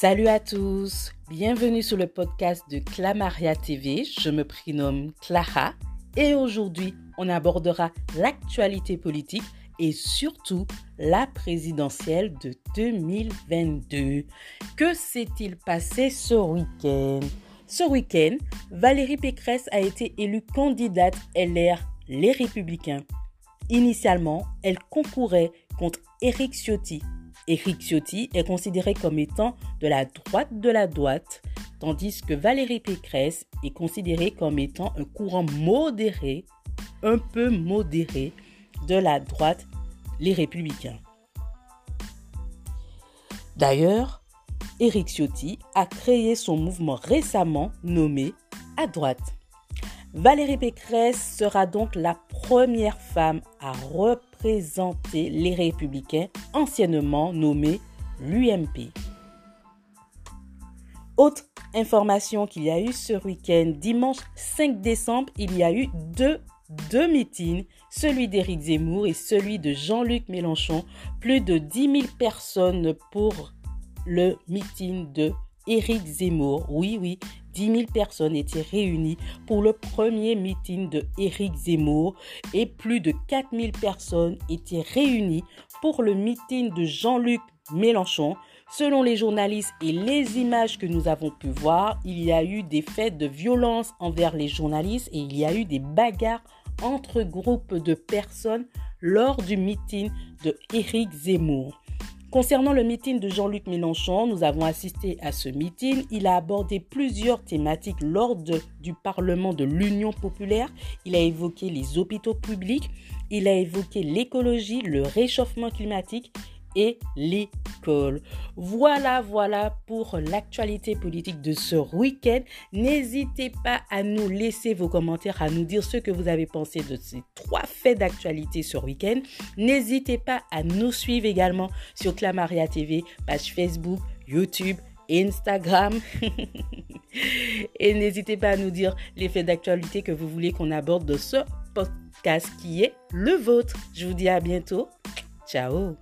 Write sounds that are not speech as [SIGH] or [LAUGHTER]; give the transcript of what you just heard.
Salut à tous, bienvenue sur le podcast de Clamaria TV. Je me prénomme Clara et aujourd'hui on abordera l'actualité politique et surtout la présidentielle de 2022. Que s'est-il passé ce week-end? Ce week-end, Valérie Pécresse a été élue candidate LR Les Républicains. Initialement, elle concourait contre Éric Ciotti. Éric Ciotti est considéré comme étant de la droite de la droite, tandis que Valérie Pécresse est considérée comme étant un courant modéré, un peu modéré, de la droite, les républicains. D'ailleurs, Éric Ciotti a créé son mouvement récemment nommé À droite. Valérie Pécresse sera donc la première femme à représenter les républicains anciennement nommés l'UMP. Autre information qu'il y a eu ce week-end, dimanche 5 décembre, il y a eu deux, deux meetings, celui d'Éric Zemmour et celui de Jean-Luc Mélenchon. Plus de 10 000 personnes pour le meeting de Éric Zemmour. Oui, oui, 10 000 personnes étaient réunies pour le premier meeting de Éric Zemmour et plus de 4 000 personnes étaient réunies pour le meeting de Jean-Luc Mélenchon. Selon les journalistes et les images que nous avons pu voir, il y a eu des faits de violence envers les journalistes et il y a eu des bagarres entre groupes de personnes lors du meeting de Éric Zemmour. Concernant le meeting de Jean-Luc Mélenchon, nous avons assisté à ce meeting. Il a abordé plusieurs thématiques lors du Parlement de l'Union populaire. Il a évoqué les hôpitaux publics, il a évoqué l'écologie, le réchauffement climatique et l'école. Voilà, voilà pour l'actualité politique de ce week-end. N'hésitez pas à nous laisser vos commentaires, à nous dire ce que vous avez pensé de ces trois faits d'actualité ce week-end. N'hésitez pas à nous suivre également sur Clamaria TV, page Facebook, YouTube, Instagram. [LAUGHS] Et n'hésitez pas à nous dire les faits d'actualité que vous voulez qu'on aborde de ce podcast qui est le vôtre. Je vous dis à bientôt. Ciao